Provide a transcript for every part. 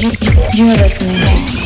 You're listening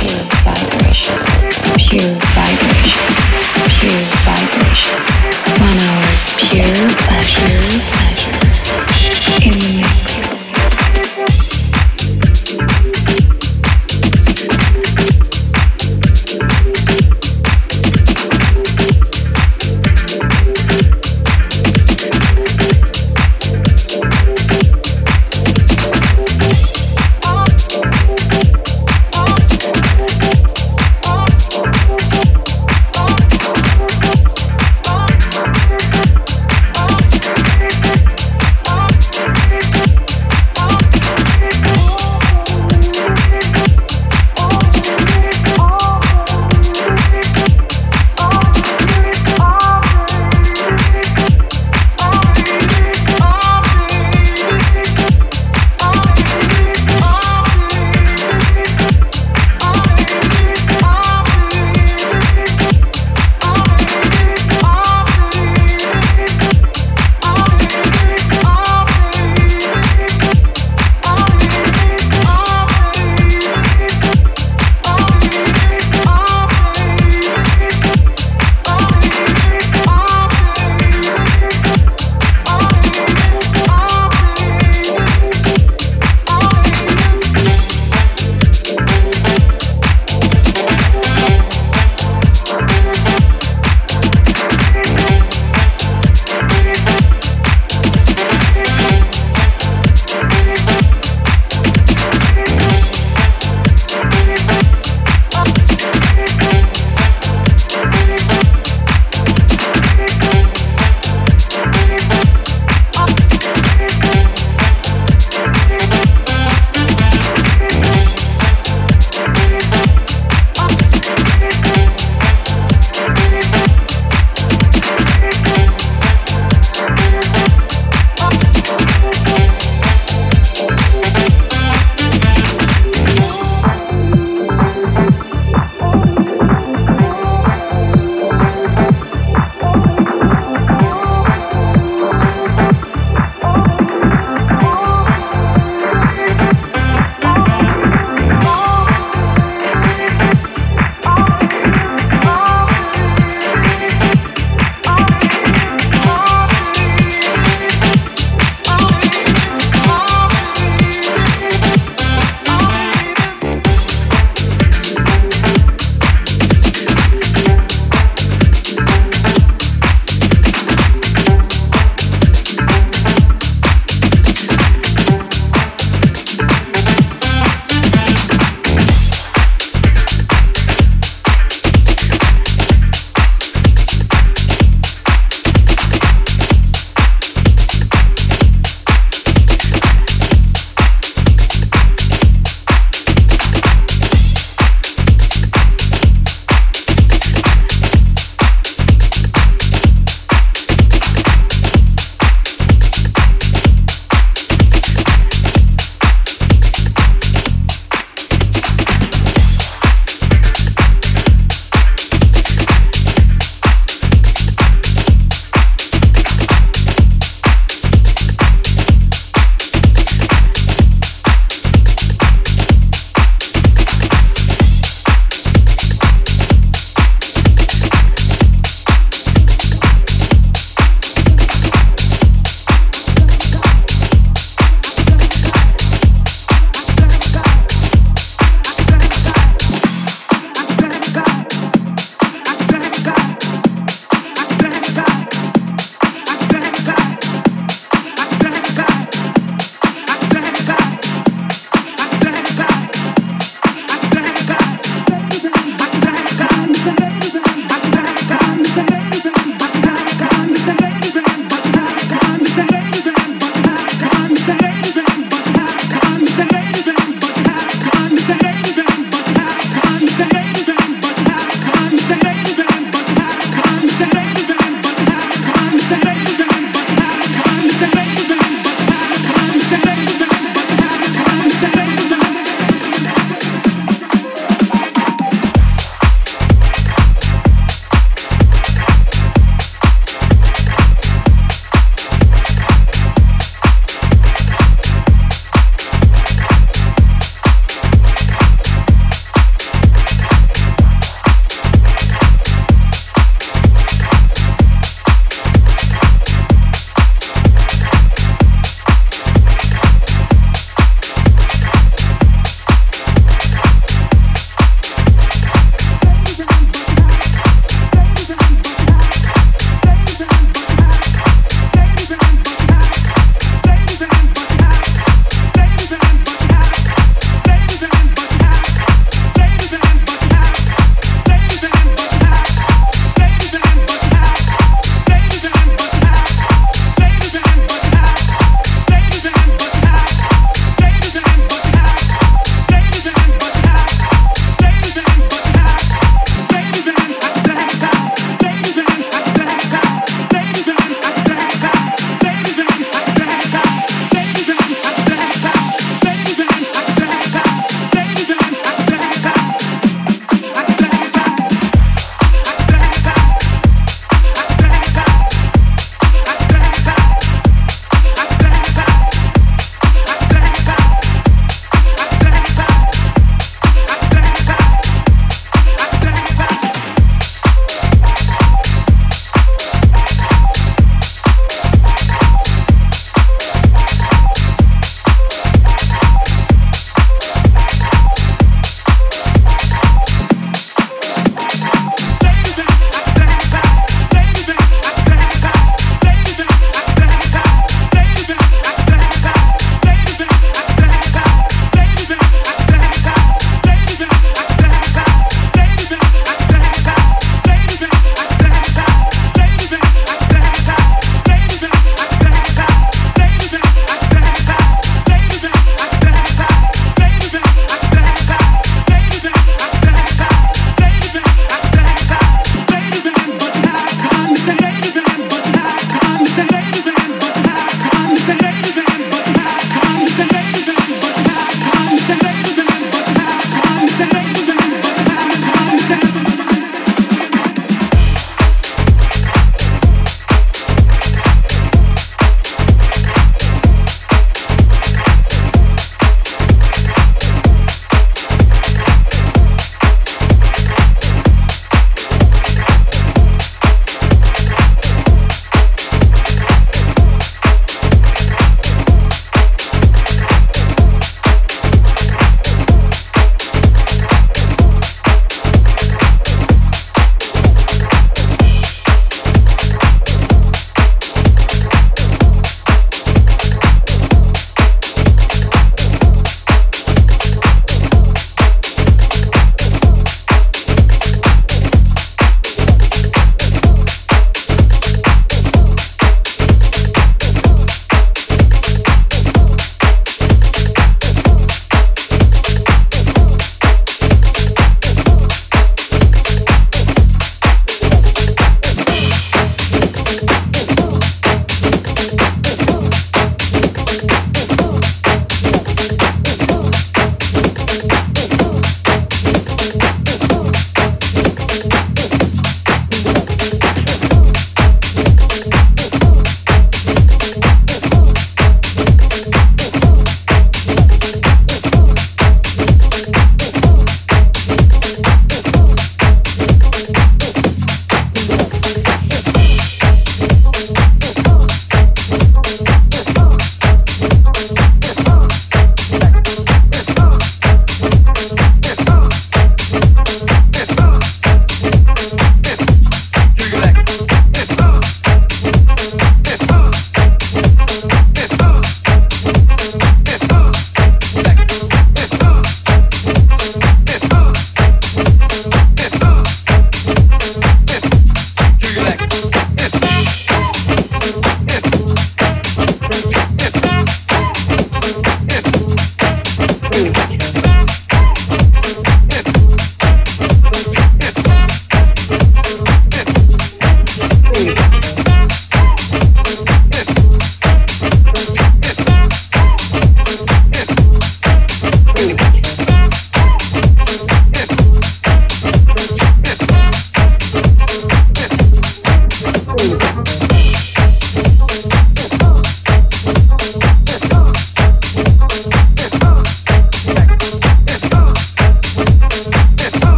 Sessions.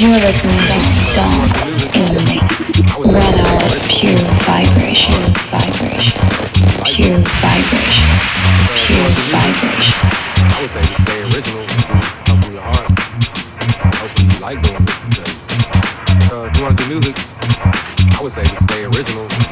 You're listening to in the Mix. One hour of pure vibrations, vibration, pure vibrations, pure vibrations. I would say stay original, come from your heart. You like doing this. Because if you want to do music, I would say to stay original.